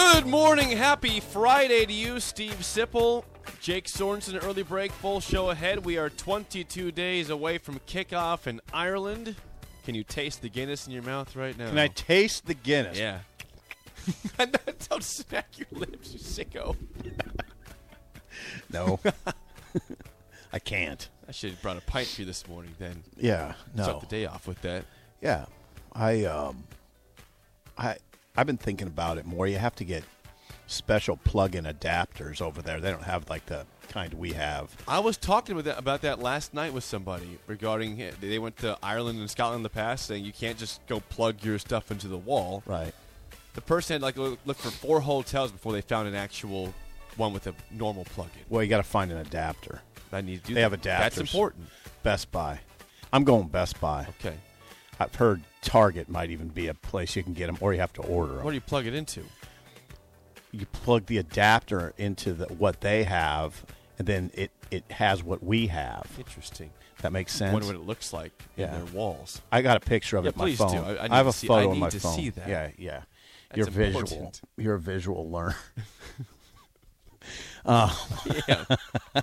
Good morning, happy Friday to you, Steve Sipple, Jake Sorensen. Early break, full show ahead. We are 22 days away from kickoff in Ireland. Can you taste the Guinness in your mouth right now? Can I taste the Guinness? Yeah. And don't smack your lips, you sicko. No. I can't. I should have brought a pint for you this morning. Then Yeah. No. start the day off with that. Yeah. I um I I've been thinking about it more. You have to get special plug-in adapters over there. They don't have like the kind we have. I was talking with that, about that last night with somebody regarding they went to Ireland and Scotland in the past, saying you can't just go plug your stuff into the wall. Right. The person had like look look for four hotels before they found an actual one with a normal plug-in. Well, you got to find an adapter. I need to do They that. have adapters. That's important. Best Buy. I'm going Best Buy. Okay. Uh, I've heard Target might even be a place you can get them, or you have to order them. What do you plug it into? you plug the adapter into the, what they have, and then it, it has what we have. Interesting. That makes I sense. wonder what it looks like Yeah. in their walls. I got a picture of Yeah, it on my please do. phone. I- I need have a see- photo I on need my to phone. see that. Yeah, yeah. That's You're visual. You're a visual learner. Um, yeah.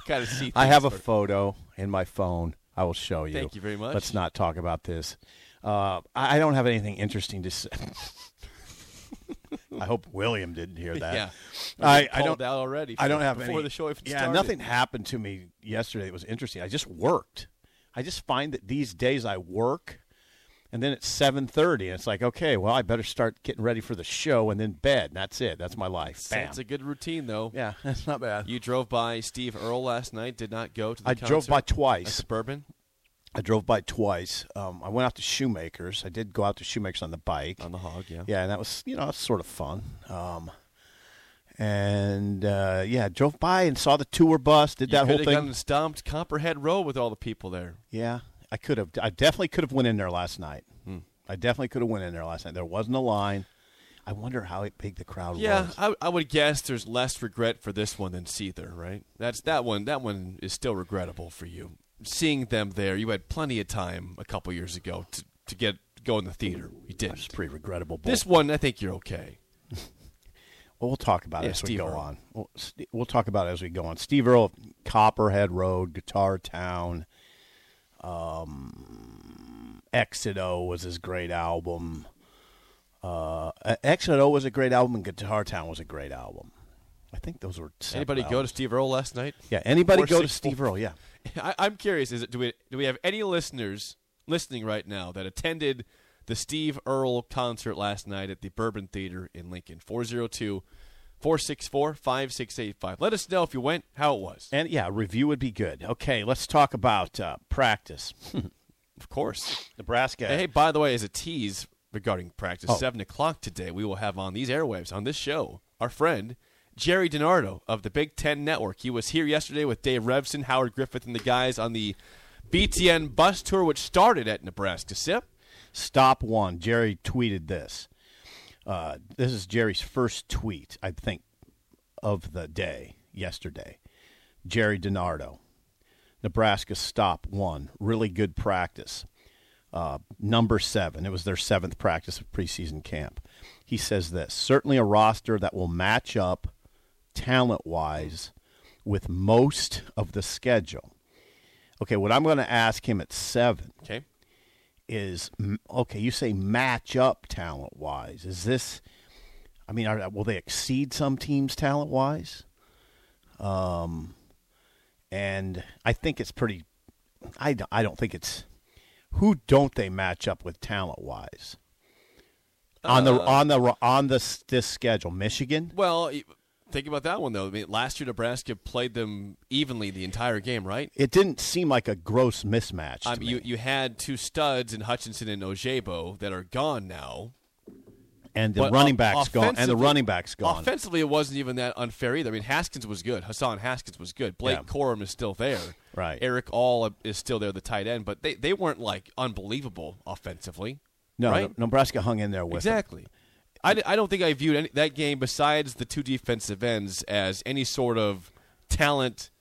Got to see. I have a photo in my phone. I will show you. Thank you very much. Let's not talk about this. Uh, I don't have anything interesting to say. I hope William didn't hear that. Yeah. I, I don't. out already. I don't have before any. the show yeah, started. nothing happened to me yesterday that was interesting. I just worked. I just find that these days I work, and then it's seven thirty, and it's like, okay, well, I better start getting ready for the show, and then bed. And that's it. That's my life. Bam. That's a good routine, though. yeah, that's not bad. You drove by Steve Earle last night. Did not go to the I drove by concert twice. Suburban I drove by twice. Um, I went out to Shoemakers. I did go out to Shoemakers on the bike. on the hog. Yeah. yeah, and that was you know sort of fun. Um, and uh, yeah, drove by and saw the tour bus. Did You that whole thing. gone stomped Copperhead Road with all the people there. Yeah, I could have. I definitely could have went in there last night. Hmm. I definitely could have went in there last night. There wasn't a line. I wonder how big the crowd Yeah, was. I, I would guess there's less regret for this one than Seether, right? That's that one. That one is still regrettable for you. Seeing them there, you had plenty of time a couple years ago to, to get go in the theater. You didn't. pretty regrettable. Bull. This one, I think you're okay. Well, we'll talk about Yeah, it as we go Earle. on. We'll, we'll talk about it as we go on. Steve Earle, Copperhead Road, Guitar Town, um, Exit 0 was his great album. Uh, Exit 0 was a great album, and Guitar Town was a great album. I think those were Anybody go to. Steve Earle last night? Yeah, anybody Four, go to Steve Earle? Yeah, I, I'm curious. Is it do we do we have any listeners listening right now that attended the Steve Earle concert last night at the Bourbon Theater in Lincoln? 402 464 5685. Let us know if you went, how it was. and yeah, review would be good. Okay, let's talk about uh, practice. Of course. Nebraska. Hey, by the way, as a tease regarding practice, Oh. 7 o'clock today, we will have on these airwaves, on this show, our friend Gerry DiNardo of the Big Ten Network. He was here yesterday with Dave Revsine, Howard Griffith, and the guys on the BTN bus tour, which started at Nebraska SIP. Stop one. Gerry tweeted this. Uh, this is Gerry's first tweet, I think, of the day yesterday. Gerry DiNardo, Nebraska stop one. Really good practice. Uh, number seven. It was their seventh practice of preseason camp. He says this certainly a roster that will match up talent wise with most of the schedule. Okay, what I'm going to ask him at seven Okay. is okay. You say match up talent wise. Is this? I mean, are, will they exceed some teams talent wise? Um, and I think it's pretty. I don't, I don't think it's. Who don't they match up with talent wise? On the on the on the this schedule, Michigan. Well, think about that one though. I mean, last year Nebraska played them evenly the entire game, right? It didn't seem like a gross mismatch. To um, I mean, me. you you had two studs in Hutchinson and Ojabo that are gone now. and the But uh, running o- back's gone, and the running back's gone. Offensively, it wasn't even that unfair either. I mean, Haskins was good. Hassan Haskins was good. Blake Yeah. Corum is still there. Right. Erick All is still there, the tight end. But they, they weren't like unbelievable offensively. no, right? Nebraska hung in there with them. I, I don't think I viewed any, that game besides the two defensive ends as any sort of talent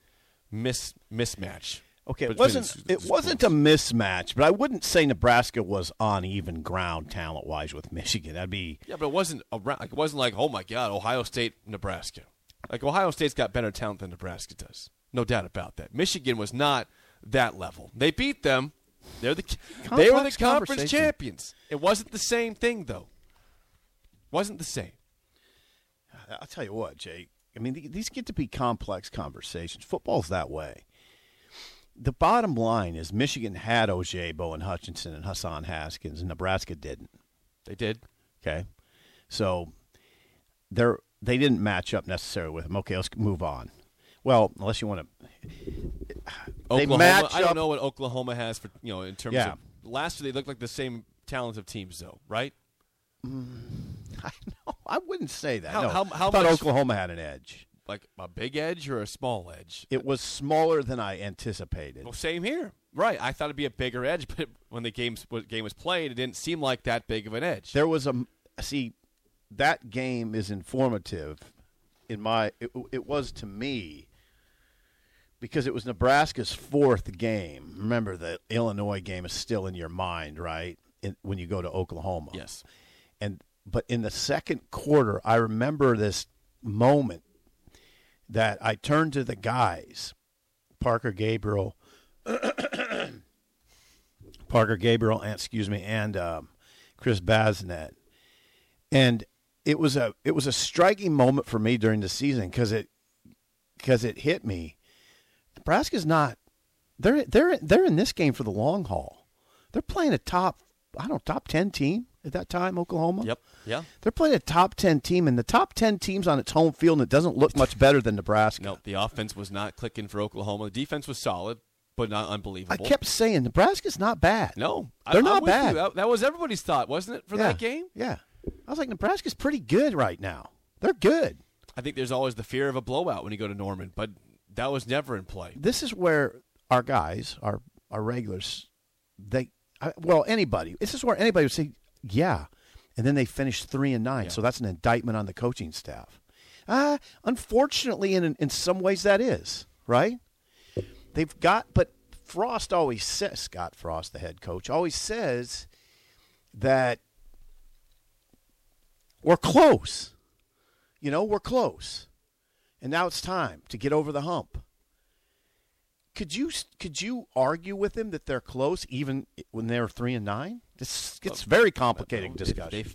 mis mismatch. Okay, it wasn't it wasn't a mismatch, but I wouldn't say Nebraska was on even ground talent wise with Michigan. That'd be Yeah, but it wasn't around. Like, it wasn't like, oh my God, Ohio State, Nebraska. Like Ohio State's got better talent than Nebraska does. No doubt about that. Michigan was not that level. They beat them. They're the they were the conference champions. It wasn't the same thing though. Wasn't the same. I'll tell you what, Jake. I mean, these get to be complex conversations. Football's that way. The bottom line is Michigan had Ojabo and Hutchinson and Hassan Haskins, and Nebraska didn't. They did. Okay, so they're they didn't match up necessarily with them. Okay, let's move on. Well, unless you want to, They Oklahoma. match I don't up- know what Oklahoma has for you know in terms Yeah. of last year they looked like the same talented teams though, right? Mm. I know I wouldn't say that. How- no. how- how I thought much- Oklahoma had an edge. Like a big edge or a small edge. It was smaller than I anticipated. Well, same here. Right. I thought it'd be a bigger edge, but when the games game was played, it didn't seem like that big of an edge. There was a see that game is informative in my it, it was to me because it was Nebraska's fourth game. Remember the Illinois game is still in your mind, right? In, when you go to Oklahoma. yes. And but in the second quarter, I remember this moment that I turned to the guys, Parker Gabriel, Parker Gabriel, and excuse me, and um, Chris Basnett, and it was a it was a striking moment for me during the season because it because it hit me. Nebraska's not they're they're they're in this game for the long haul. They're playing a top I don't know, top ten team at that time, Oklahoma. Yep. Yeah. They're playing a top ten team, and the top ten teams on its home field, and it doesn't look much better than Nebraska. No, the offense was not clicking for Oklahoma. The defense was solid, but not unbelievable. I kept saying Nebraska's not bad. no, they're I'm not with you. bad. That, that was everybody's thought, wasn't it, for Yeah. that game? Yeah, I was like, Nebraska's pretty good right now. They're good. I think there's always the fear of a blowout when you go to Norman, but that was never in play. This is where our guys, our our regulars, they I, well anybody. This is where anybody would say, yeah, and then they finished three and nine. Yeah. So that's an indictment on the coaching staff. Uh, unfortunately, in in some ways, that is right. They've got, but Frost always says, Scott Frost, the head coach, always says that we're close. You know, we're close, and now it's time to get over the hump. Could you could you argue with him that they're close even when they're three and nine? This gets very complicated They- discussion.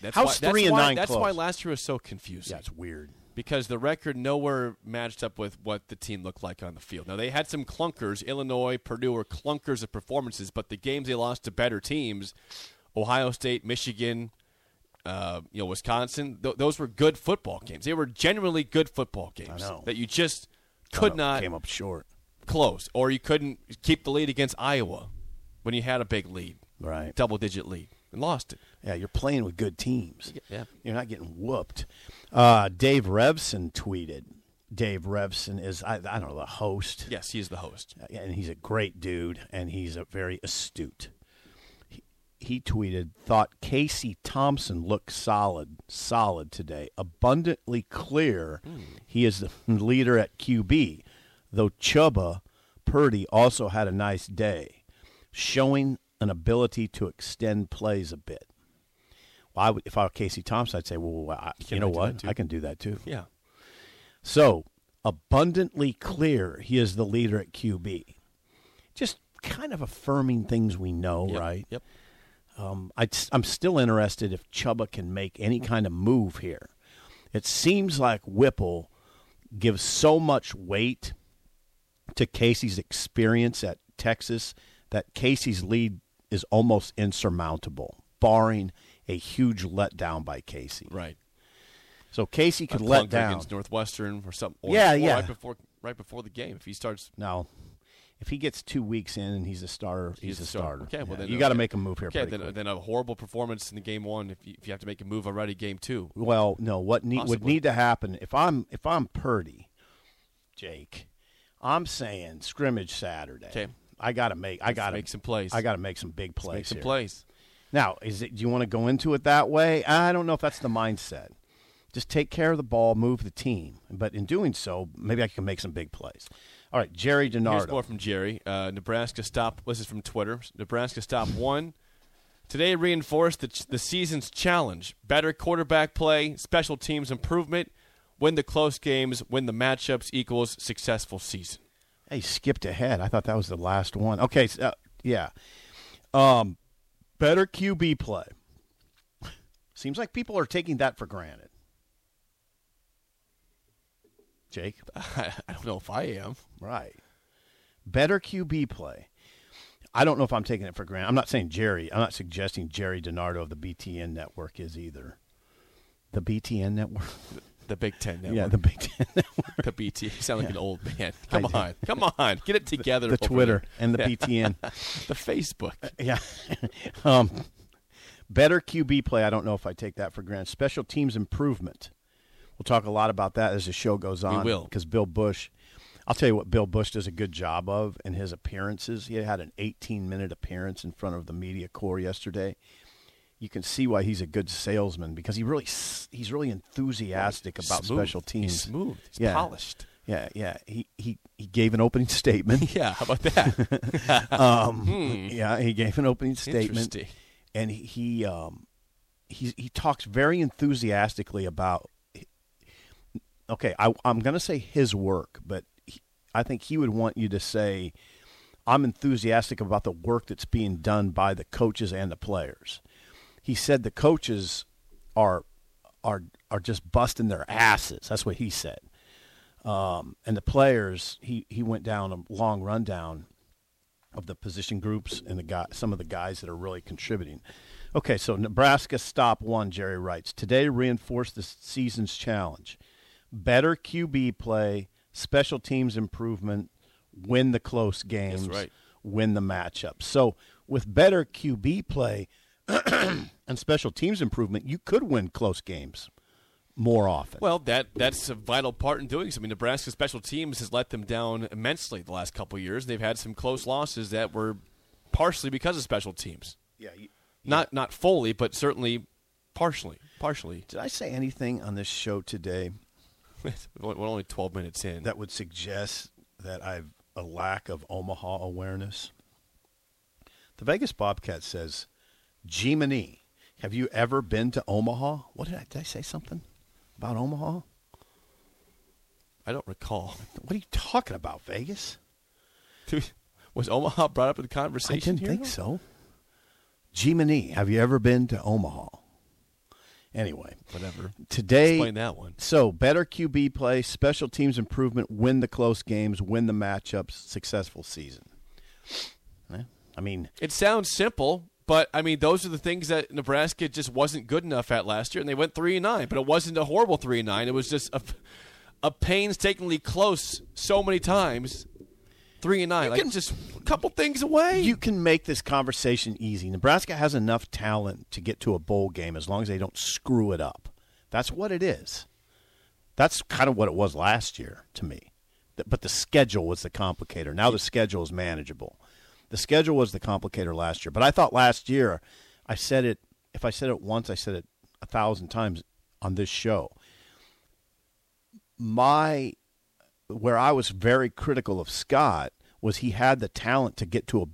that's How's why, that's three and why- nine That's close? why last year was so confusing. yeah, it's weird. because the record nowhere matched up with what the team looked like on the field. Now they had some clunkers. Illinois, Purdue were clunkers of performances, but the games they lost to better teams, Ohio State, Michigan, uh, you know, Wisconsin, th- those were good football games. They were genuinely good football games know. that you just could not came up short. Close, or you couldn't keep the lead against Iowa when you had a big lead, Right. double digit lead, and lost it. Yeah, you're playing with good teams. Yeah. You're not getting whooped. Uh, Dave Revsine tweeted. Dave Revsine is I, I don't know the host. Yes, he's the host. and he's a great dude, and he's a very astute. He, he tweeted, "Thought Casey Thompson looked solid, solid today. Abundantly clear, he is the leader at QB. Though Chuba Purdy also had a nice day, showing an ability to extend plays a bit." Well, I would, if I were Casey Thompson, I'd say, "Well, I, you know what? I can do that too." Yeah. So, abundantly clear, he is the leader at QB. Just kind of affirming things we know, Yep. right? Yep. Um, I, am still interested if Chuba can make any kind of move here. It seems like Whipple gives so much weight to Casey's experience at Texas that Casey's lead is almost insurmountable, barring a huge letdown by Casey. Right. So Casey could let down. against Northwestern or something. Or, Yeah, or yeah. Right before right before the game, if he starts, No, if he gets two weeks in and he's a starter, he's, He's a starter. starter. Okay, well Yeah, then, you got to make a move here. okay, then quick. then a horrible performance in the game one. If you, if you have to make a move already, game two. Well, no. What need, would need to happen if I'm if I'm Purdy, Jake, I'm saying scrimmage Saturday. Okay. I got to make. I got to make some plays. I got to make some big Let's plays. make some here. plays. Now, is it? Do you want to go into it that way? I don't know if that's the mindset. Just take care of the ball, move the team. But in doing so, maybe I can make some big plays. All right, Gerry Here's more from Gerry. Uh, Nebraska stop. This is from Twitter. Nebraska stop one. Today reinforced the, ch- the season's challenge: better quarterback play, special teams improvement, win the close games, win the matchups equals successful season. Hey, skipped ahead. I thought that was the last one. Okay, so, uh, yeah. Um, better QB play. Seems like people are taking that for granted. Jake, I, I don't know if I am. right? Better QB play. I don't know if I'm taking it for granted. I'm not saying Gerry. I'm not suggesting Gerry DiNardo of the BTN network is either. The BTN network. The Big Ten network. Yeah, the Big Ten network. the BT. You sound like an old man. Come do. on, come on, get it together. The over Twitter there. and the Yeah. BTN. the Facebook. Yeah. um, better QB play. I don't know if I take that for granted. Special teams improvement. We'll talk a lot about that as the show goes on. We will. Because Bill Bush, I'll tell you what Bill Bush does a good job of in his appearances. He had an 18 minute appearance in front of the media corps yesterday. You can see why he's a good salesman because he really he's really enthusiastic about Smooth. special teams. He's smooth. He's Yeah. polished. Yeah, yeah. He he he gave an opening statement. Yeah, how about that? Um, Yeah, he gave an opening statement, Hmm. Interesting. and he he, um, he he talks very enthusiastically about. Okay, I, I'm going to say his work, but he, I think he would want you to say, "I'm enthusiastic about the work that's being done by the coaches and the players." He said the coaches are are are just busting their asses. That's what he said. Um, and the players, he, he went down a long rundown of the position groups and the guy, some of the guys that are really contributing. Okay, so Nebraska stop one. Gerry writes today reinforced the season's challenge: better QB play, special teams improvement, win the close games, right. win the matchups. So with better QB play and special teams improvement, you could win close games more often. Well, that that's a vital part in doing so. I mean, Nebraska special teams has let them down immensely the last couple years. They've had some close losses that were partially because of special teams. yeah. You, Not not fully, but certainly partially. Partially. did I say anything on this show today We're only 12 minutes in. that would suggest that I've a lack of Omaha awareness. The Vegas Bobcat says, Jiminy, have you ever been to Omaha? What did I, did I say something about Omaha? I don't recall. What are you talking about, Vegas? Was Omaha brought up in the conversation? I didn't here? think so. Jiminy, have you ever been to Omaha? Anyway, Whatever. today Explain that one. So better QB play, special teams improvement, win the close games, win the matchups, successful season. Eh, I mean, It sounds simple, but I mean those are the things that Nebraska just wasn't good enough at last year, and they went three and nine. But it wasn't a horrible three and nine. It was just a, a painstakingly close so many times. Three and nine, like can- just a couple things away. you can make this conversation easy. Nebraska has enough talent to get to a bowl game as long as they don't screw it up. That's what it is. That's kind of what it was last year to me. But the schedule was the complicator. Now the schedule is manageable. The schedule was the complicator last year. But I thought last year, I said it, if I said it once, I said it a thousand times on this show. My where I was very critical of Scott was he had the talent to get to a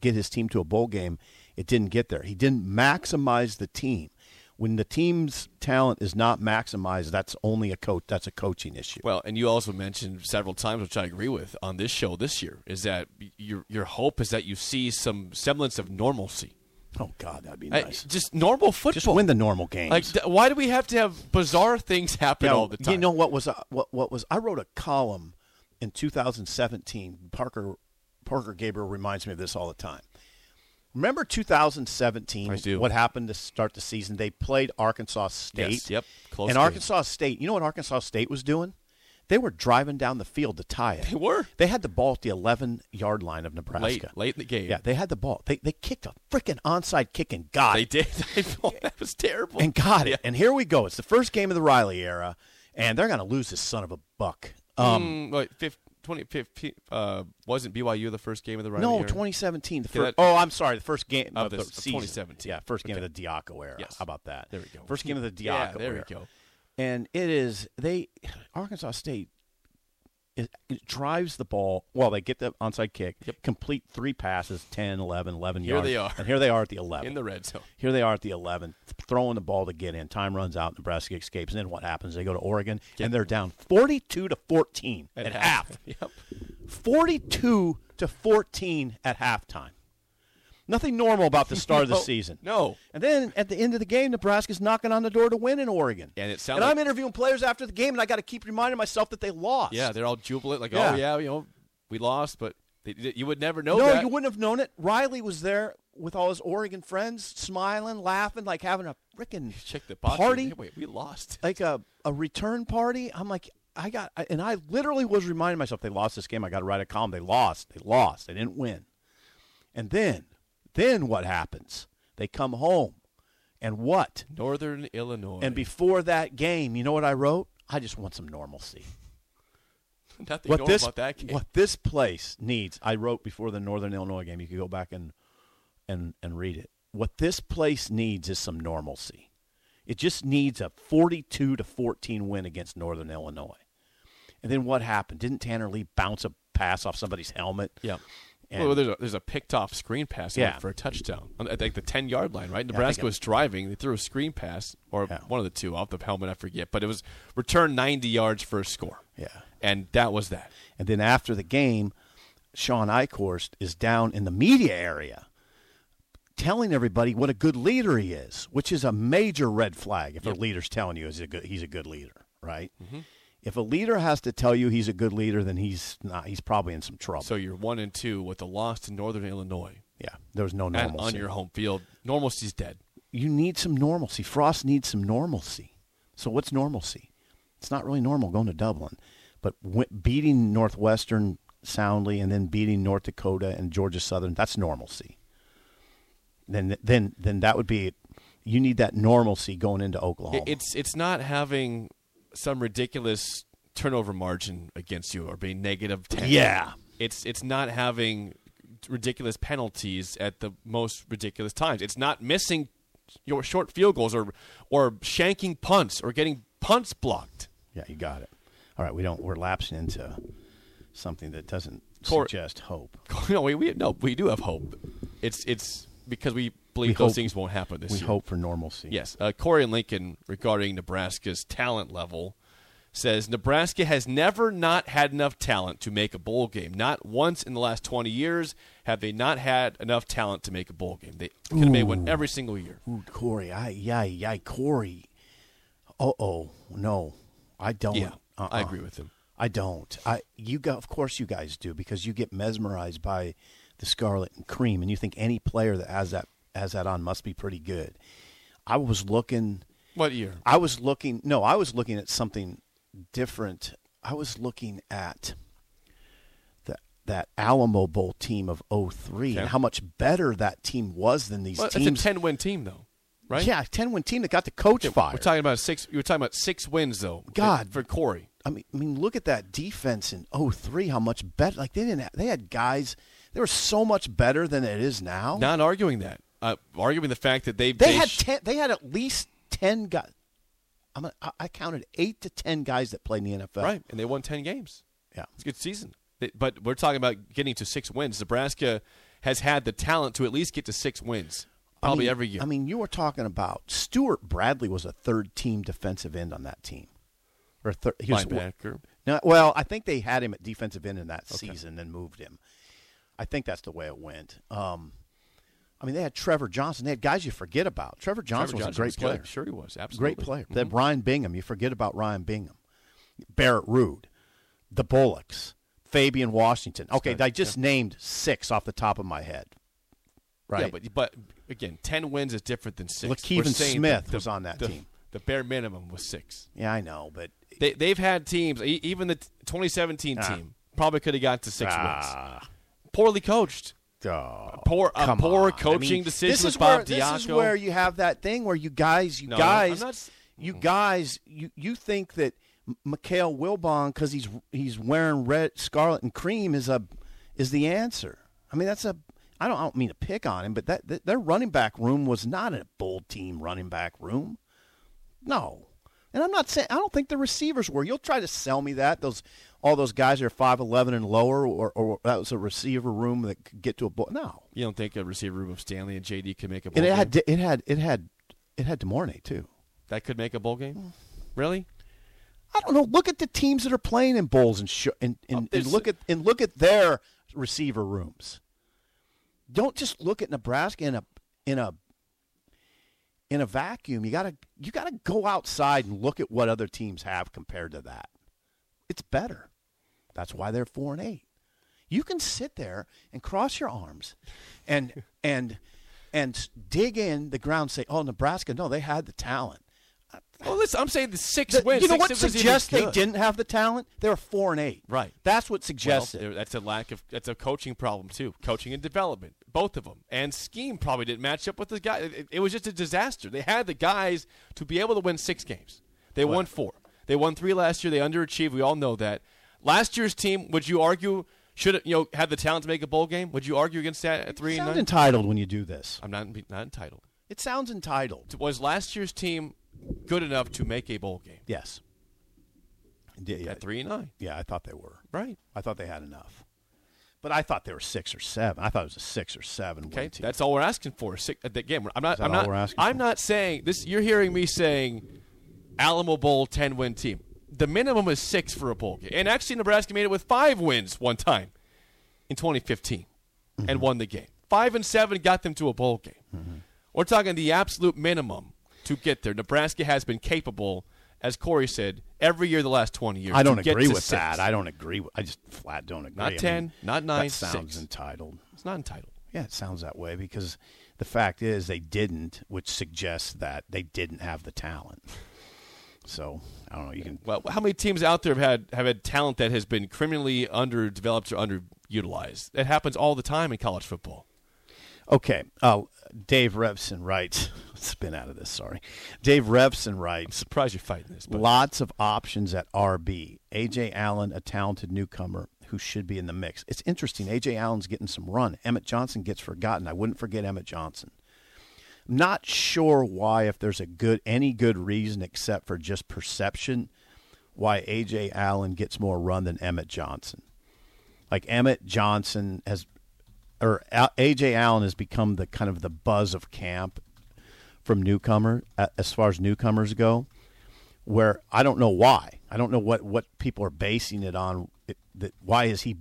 get his team to a bowl game. It didn't get there. He didn't maximize the team. When the team's talent is not maximized, that's only a coach. That's a coaching issue. Well, and you also mentioned several times, which I agree with on this show this year, is that your your hope is that you see some semblance of normalcy, Oh God, that'd be I- nice. just normal football. Just win the normal games. Like, th- why do we have to have bizarre things happen all the time? You know what was uh, what what was I wrote a column in 2017. Parker Parker Gabriel reminds me of this all the time. Remember 2017? I do. What happened to start the season? They played Arkansas State. Yes, yep, close and game. Arkansas State, you know what Arkansas State was doing? They were driving down the field to tie it. They were. They had the ball at the 11 yard line of Nebraska. late, late in the game. Yeah, they had the ball. They they kicked a freaking onside kick and got they it. did. I thought that was terrible. And got it. Yeah. And here we go. It's the first game of the Riley era, and they're going to lose this son of a buck. Um, Mm, wait, 15, 2015, uh, wasn't BYU the first game of the Riley no, era? 2017. The first, oh, I'm sorry. The first game Of of, the- the, season. 2017. Yeah, first game Okay. of the Diaco era. Yes. How about that? There we go. First game of the Diaco Yeah, there era. we go. And it is they Arkansas State it, it drives the ball. Well, they get the onside kick, Yep. complete three passes, 10, 11, 11 Here yards. they are. And here they are at the 11. In the red zone. Here they are at the 11, throwing the ball to get in. Time runs out. Nebraska escapes. And then what happens? They go to Oregon, and they're down 42 to 14 at, half. Yep. 42 to 14 at halftime. Nothing normal about the start of the season. No. And then at the end of the game, Nebraska's knocking on the door to win in Oregon. And it sounds And like- I'm interviewing players after the game, and I got to keep reminding myself that they lost. Yeah, they're all jubilant, like, Yeah. oh yeah, you know, we lost, but they, you would never know no, that. you wouldn't have known it. Riley was there with all his Oregon friends, smiling, laughing, like having a freaking Check the box. party. Hey, wait, we lost. like a, a return party. I'm like, I got, and I literally was reminding myself they lost this game. I got to write a column. They lost. They lost. They didn't win. And then, then what happens? They come home, and what? Northern Illinois. And before that game, you know what I wrote? I just want some normalcy. Nothing What normal this about that game. what this place needs, I wrote before the Northern Illinois game. You could go back and and and read it. What this place needs is some normalcy. It just needs a 42 to 14 win against Northern Illinois. And then what happened? Didn't Tanner Lee bounce a pass off somebody's helmet? Yeah. And- well, there's a, there's a picked off screen pass Yeah. for a touchdown at I think the 10 yard line, right? Nebraska it- was driving. They threw a screen pass, or Yeah. one of the two, off the helmet, I forget. But it was returned 90 yards for a score. Yeah. And that was that. And then after the game, Shawn Eichorst is down in the media area telling everybody what a good leader he is, which is a major red flag if a leader's telling you he's a good, he's a good leader, right? Mm-hmm. If a leader has to tell you he's a good leader, then he's not. He's probably in some trouble. So you're one and two with a loss to Northern Illinois yeah, there's no normalcy. on your home field. Normalcy's dead. you need some normalcy. Frost needs some normalcy. So what's normalcy? It's not really normal going to Dublin, but beating Northwestern soundly and then beating North Dakota and Georgia Southern, that's normalcy. Then then then that would be you need that normalcy going into Oklahoma. It's it's not having some ridiculous turnover margin against you or being negative 10. Yeah. It's it's not having ridiculous penalties at the most ridiculous times. It's not missing your short field goals or or shanking punts or getting punts blocked. yeah, you got it. All right, we don't we're lapsing into something that doesn't Cor- suggest hope. no, we, we no, we do have hope. It's it's because we believe We those hope- things won't happen this We year. We hope for normalcy. Yes. Uh, Corey Lincoln regarding Nebraska's talent level says Nebraska has never not had enough talent to make a bowl game. Not once in the last 20 years have they not had enough talent to make a bowl game. They could have made one every single year. Ooh, Corey, I yeah, yeah, Corey. Oh, oh, no, I don't. Yeah, I Uh-uh. agree with him. I don't. I you go. Of course, you guys do because you get mesmerized by the scarlet and cream, and you think any player that has that has that on must be pretty good. I was looking. What year? I was looking. No, I was looking at something different. I was looking at that that Alamo Bowl team of 03 Okay. and how much better that team was than these Well, it's teams. a 10 win team, though, right? Yeah, ten win team that got the coach Yeah, fired. We're talking about six. You were talking about six wins, though. God. for Corey. I mean, I mean, look at that defense in 03, How much better? Like they didn't. Have, they had guys. They were so much better than it is now. Not arguing that. Uh, arguing the fact that they've they had sh- ten. They had at least ten guys. I'm. A, I I counted eight to ten guys that played in the NFL. right, and they won 10 games. Yeah. It's a good season. They- But we're talking about getting to six wins. Nebraska has had the talent to at least get to six wins, I probably mean- every year. I mean, you were talking about Stuart Bradley was a third team defensive end on that team, or third. Linebacker. No, well, I think they had him at defensive end in that Okay. season, then moved him. I think that's the way it went. Um, I mean, they had Trevor Johnson. They had guys you forget about. Trevor Johnson Trevor was a great good. player. Sure, he was. Absolutely. Great player. Mhm. Then Ryan Bingham. You forget about Ryan Bingham. Barrett Ruud, the Bullocks, Fabian Washington. Okay, I just named six off the top of my head. right? Yeah, but but again, ten wins is different than six. Lakeith We're and saying Smith the- was on that the- team. The bare minimum was six. yeah, I know, but They they've had teams. Even the 2017 Ah. team probably could have got to six wins. ah, Poorly coached. Oh, Poor a poor on. I coaching mean, decision This is Bob where this is where you have that thing where you guys, you No, guys, not you guys, you you think that Mikale Wilbon because he's he's wearing red, scarlet, and cream is a is the answer. I mean, that's a. I don't, I don't mean to pick on him, but that, that their running back room was not a bold team running back room. No. And I'm not saying I don't think the receivers were. You'll try to sell me that those all those guys are five eleven and lower, or, or that was a receiver room that could get to a ball. No, You don't think a receiver room of Stanley and JD could make a bowl and it game? had it had it had it had De'Mornay too. that could make a bowl game? Mm. Really? I don't know. Look at the teams that are playing in bowls and sh- and, and, Oh, and look at and look at their receiver rooms. Don't just look at Nebraska in a in a in a vacuum. You gotta you gotta go outside and look at what other teams have compared to that. It's better. That's why they're four and eight. You can sit there and cross your arms, and and and dig in the ground. And say, "Oh, Nebraska, no, they had the talent." Well, listen, I'm saying the six The- wins. you know what suggests they didn't have the talent? They were four and eight. Right. That's what Well, suggests it. that's a lack of that's a coaching problem too. Coaching and development, both of them, and scheme probably didn't match up with the guy. It, it was just a disaster. They had the guys to be able to win six games. They won four. They won three last year. They underachieved. We all know that. Last year's team, would you argue, should you know have the talent to make a bowl game? Would you argue against that at three sound nine? entitled when you do this. I'm not not entitled. It sounds entitled. Was last year's team good enough to make a bowl game Yes. Yeah, yeah, at three and nine? yeah, I thought they were. Right. I thought they had enough. But I thought they were six or seven. I thought it was a six or seven. Okay, win team. that's all we're asking for. Six, again, I'm not. I'm all not. we're asking I'm for? not saying this. You're hearing me saying Alamo Bowl ten win team. The minimum is six for a bowl game, and actually Nebraska made it with five wins one time in 2015 Mm-hmm. and won the game. Five and seven got them to a bowl game. Mm-hmm. We're talking the absolute minimum to get there. Nebraska has been capable, as Corey said, every year the last 20 years. I don't agree with six. that. I don't agree. With, I just flat don't agree. Not I 10, mean, not nine, That sounds six. entitled. It's not entitled. Yeah, it sounds that way because the fact is they didn't, which suggests that they didn't have the talent. So I don't know. You can Well, how many teams out there have had have had talent that has been criminally underdeveloped or underutilized? That happens all the time in college football. Okay. Oh, Dave Revsine writes. Spin out of this. Sorry. Dave Revsine I'm writes. surprised you're fighting this, but Lots of options at RB. AJ Allen, a talented newcomer who should be in the mix. It's interesting. AJ Allen's getting some run. Emmett Johnson gets forgotten. I wouldn't forget Emmett Johnson. I'm not sure why, if there's a good any good reason except for just perception, why AJ Allen gets more run than Emmett Johnson. Like Emmett Johnson has, or AJ Allen has become the kind of the buzz of camp from newcomer as far as newcomers go where I don't know why. I don't know what, what people are basing it on. It, that why is he?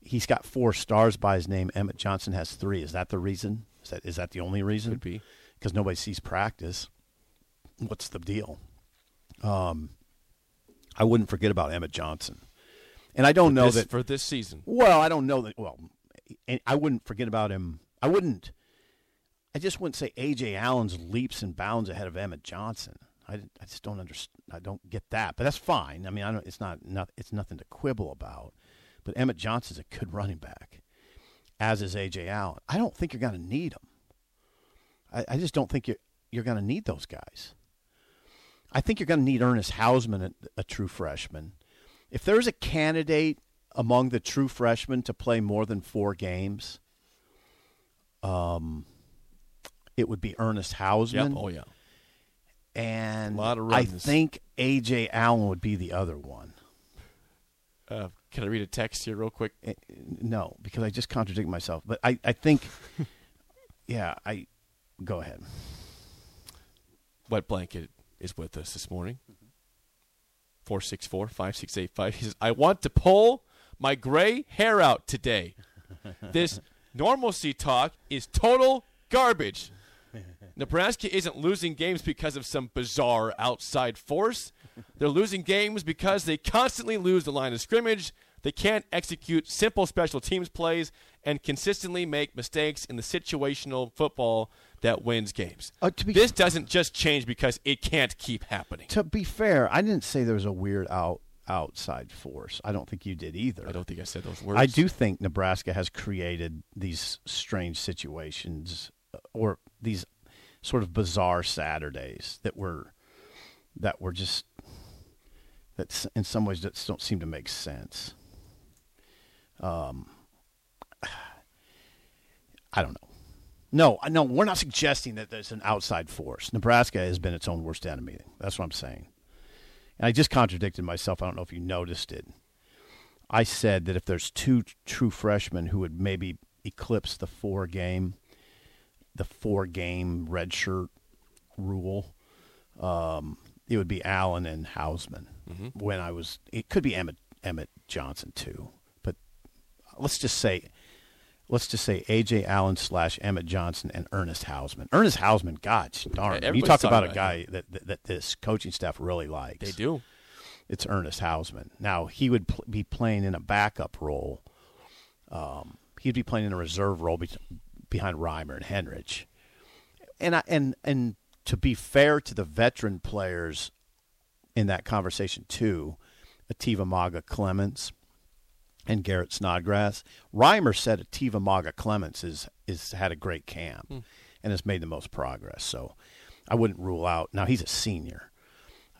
He's got four stars by his name. Emmett Johnson has three. Is that the reason? Is that is that the only reason? Could be. because nobody sees practice. What's the deal? Um, I wouldn't forget about Emmett Johnson, and I don't know this, that for this season, well, I don't know that. Well, and I wouldn't forget about him. I wouldn't. I just wouldn't say AJ Allen's leaps and bounds ahead of Emmett Johnson. I, I just don't understand. I don't get that, but that's fine. I mean, I don't, it's not, not it's nothing to quibble about. But Emmett Johnson's a good running back, as is AJ Allen. I don't think you're going to need him. I, I just don't think you're you're going to need those guys. I think you're going to need Ernest Hausmann, a, a true freshman. If there's a candidate among the true freshmen to play more than four games, um, it would be Ernest Hausmann. yep. Oh yeah. And Lot of I think AJ Allen would be the other one. Uh, can I read a text here real quick? Eh, No, because I just contradict myself. But I, I think, yeah, I go ahead. Wet Blanket is with us this morning. 464 5685. He says, I want to pull my gray hair out today. This normalcy talk is total garbage. Nebraska isn't losing games because of some bizarre outside force. They're losing games because they constantly lose the line of scrimmage. They can't execute simple special teams plays and consistently make mistakes in the situational football that wins games. Uh, this doesn't just change because it can't keep happening. To be fair, I didn't say there was a weird out outside force. I don't think you did either. I don't think I said those words. I do think Nebraska has created these strange situations uh, or these sort of bizarre Saturdays that were that were just that in some ways that don't seem to make sense. Um, I don't know. No, no, we're not suggesting that there's an outside force. Nebraska has been its own worst enemy. That's what I'm saying. And I just contradicted myself. I don't know if you noticed it. I said that if there's two true freshmen who would maybe eclipse the four game, the four game redshirt rule, um, it would be Allen and Hausmann. When I was, it could be Emmett Emmett Johnson too, but let's just say, let's just say AJ Allen slash Emmett Johnson and Ernest Hausmann. Ernest Hausmann, gosh darn, you everybody's talk talking about a guy that, that that this coaching staff really likes They do. it's Ernest Hausmann. Now he would pl- be playing in a backup role. Um, he'd be playing in a reserve role be- behind Reimer and Henrich. And I, and and to be fair to the veteran players in that conversation too, Eteva Mauga-Clements and Garrett Snodgrass. Reimer said Eteva Mauga-Clements is is had a great camp and has made the most progress. So I wouldn't rule out. Now he's a senior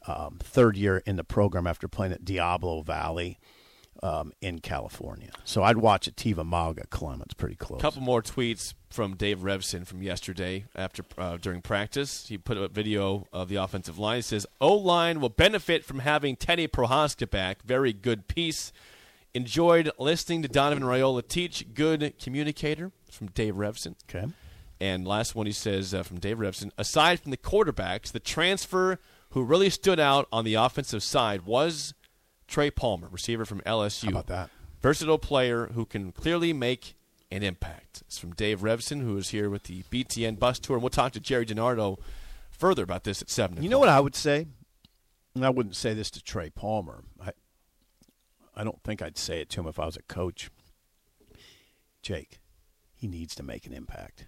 um, third year in the program after playing at Diablo Valley um, in California. So I'd watch Eteva Mauga-Clements pretty close. A couple more tweets from Dave Revsine from yesterday after uh, during practice. He put up a video of the offensive line. He says, O line will benefit from having Teddy Prochazka back. Very good piece. Enjoyed listening to Donovan Raiola teach. Good communicator from Dave Revsine. Okay. And last one he says uh, from Dave Revsine, aside from the quarterbacks, the transfer who really stood out on the offensive side was Trey Palmer, receiver from LSU. How about that? Versatile player who can clearly make an impact. It's from Dave Revsine, who is here with the BTN bus tour. And we'll talk to Gerry DiNardo further about this at 7 You know what I would say? And I wouldn't say this to Trey Palmer. I, I don't think I'd say it to him if I was a coach. Jake, he needs to make an impact.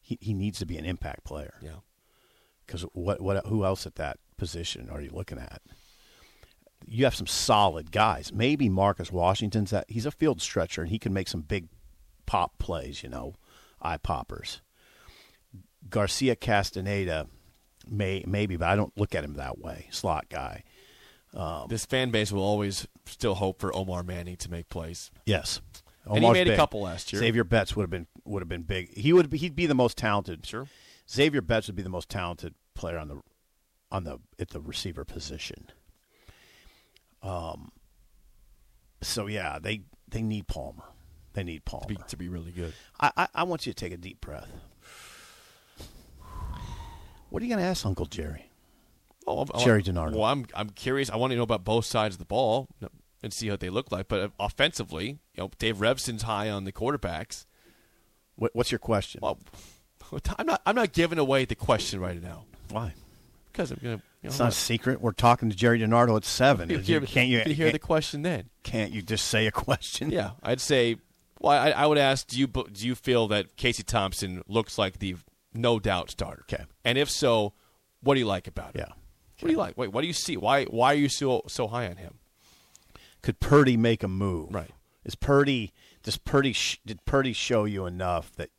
He, he needs to be an impact player. Yeah. Because what what who else at that position are you looking at? You have some solid guys. Maybe Marcus Washington's that he's a field stretcher and he can make some big pop plays. You know, eye poppers. Garcia Castaneda, may maybe, but I don't look at him that way. Slot guy. Um, this fan base will always still hope for Omar Manning to make plays. Yes. And he Omar's made a couple last year. Xavier Betts would have been would have been big. He would he'd be the most talented. Sure. Xavier Betts would be the most talented player on the on the at the receiver position. Um. So yeah, they they need Palmer. They need Palmer. To be, to be really good. I, I I want you to take a deep breath. What are you going to ask Uncle Gerry? Oh, I- I- Gerry DiNardo. Well, I'm I'm curious. I want to know about both sides of the ball and see what they look like. But uh, offensively, you know, Dave Revsine's high on the quarterbacks. What, what's your question? Well, I'm not I'm not giving away the question right now Why? because I'm gonna. You know, It's not a secret. We're talking to Gerry DiNardo at seven. you hear, can't you, you hear can't, the question then? can't you just say a question? Yeah, I'd say. Well, I, I would ask, do you do you feel that Casey Thompson looks like the no doubt starter? Okay. And if so, what do you like about it? Yeah. What do you like? Wait, what do you see? Why why are you so so high on him? Could Purdy make a move? Right. Is Purdy does Purdy sh- did Purdy show you enough that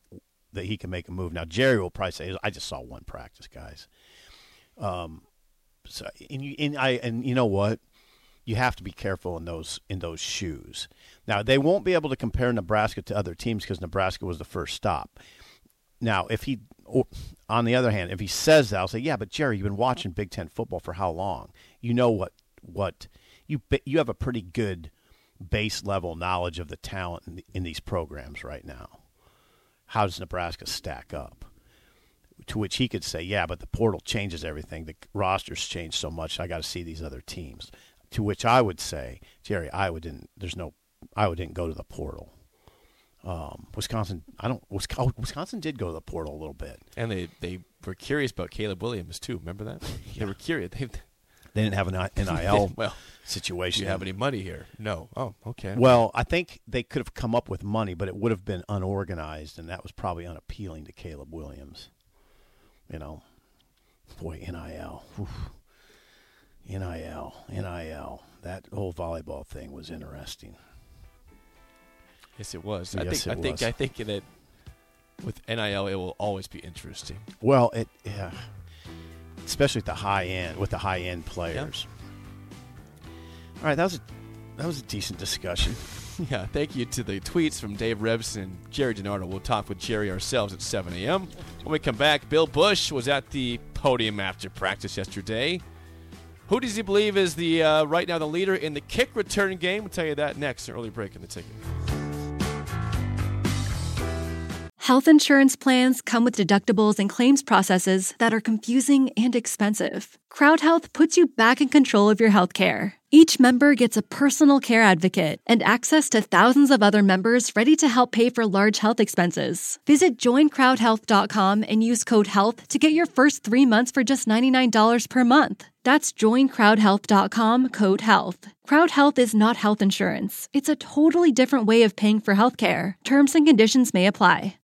that he can make a move? Now Gerry will probably say, "I just saw one practice, guys." Um, so and you and I and you know what? You have to be careful in those in those shoes. Now they won't be able to compare Nebraska to other teams because Nebraska was the first stop. Now, if he, on the other hand, if he says that, I'll say, yeah, but Gerry, you've been watching Big Ten football for how long? You know what what you you have a pretty good base level knowledge of the talent in, in these programs right now. How does Nebraska stack up? To which he could say, yeah, but the portal changes everything. The rosters change so much. I got to see these other teams. To which I would say, Gerry, Iowa didn't. There's no Iowa didn't go to the portal. Um, Wisconsin, I don't. Wisconsin, Wisconsin did go to the portal a little bit. And they, they were curious about Caleb Williams too. Remember that? They were curious. They, They didn't have an NIL well, situation. do you have any money here? No. Oh, okay. Well, I think they could have come up with money, but it would have been unorganized, and that was probably unappealing to Caleb Williams. You know, boy, NIL. NIL, NIL. That whole volleyball thing was interesting. yes, it was. I Yes, think. it I think. was. I think that with NIL, it will always be interesting. Well, it yeah, especially at the high end with the high end players. All right, that was a, that was a decent discussion. Yeah, thank you to the tweets from Dave Revsine and Gerry DiNardo. We'll talk with Gerry ourselves at 7 a.m. When we come back, Bill Busch was at the podium after practice yesterday. Who does he believe is the uh, right now the leader in the kick return game? We'll tell you that next. An early break in the ticket. Health insurance plans come with deductibles and claims processes that are confusing and expensive. CrowdHealth puts you back in control of your healthcare. Each member gets a personal care advocate and access to thousands of other members ready to help pay for large health expenses. Visit joincrowdhealth.com and use code HEALTH to get your first three months for just $99 per month. That's joincrowdhealth.com code HEALTH. Crowd Health is not health insurance. It's a totally different way of paying for healthcare. Terms and conditions may apply.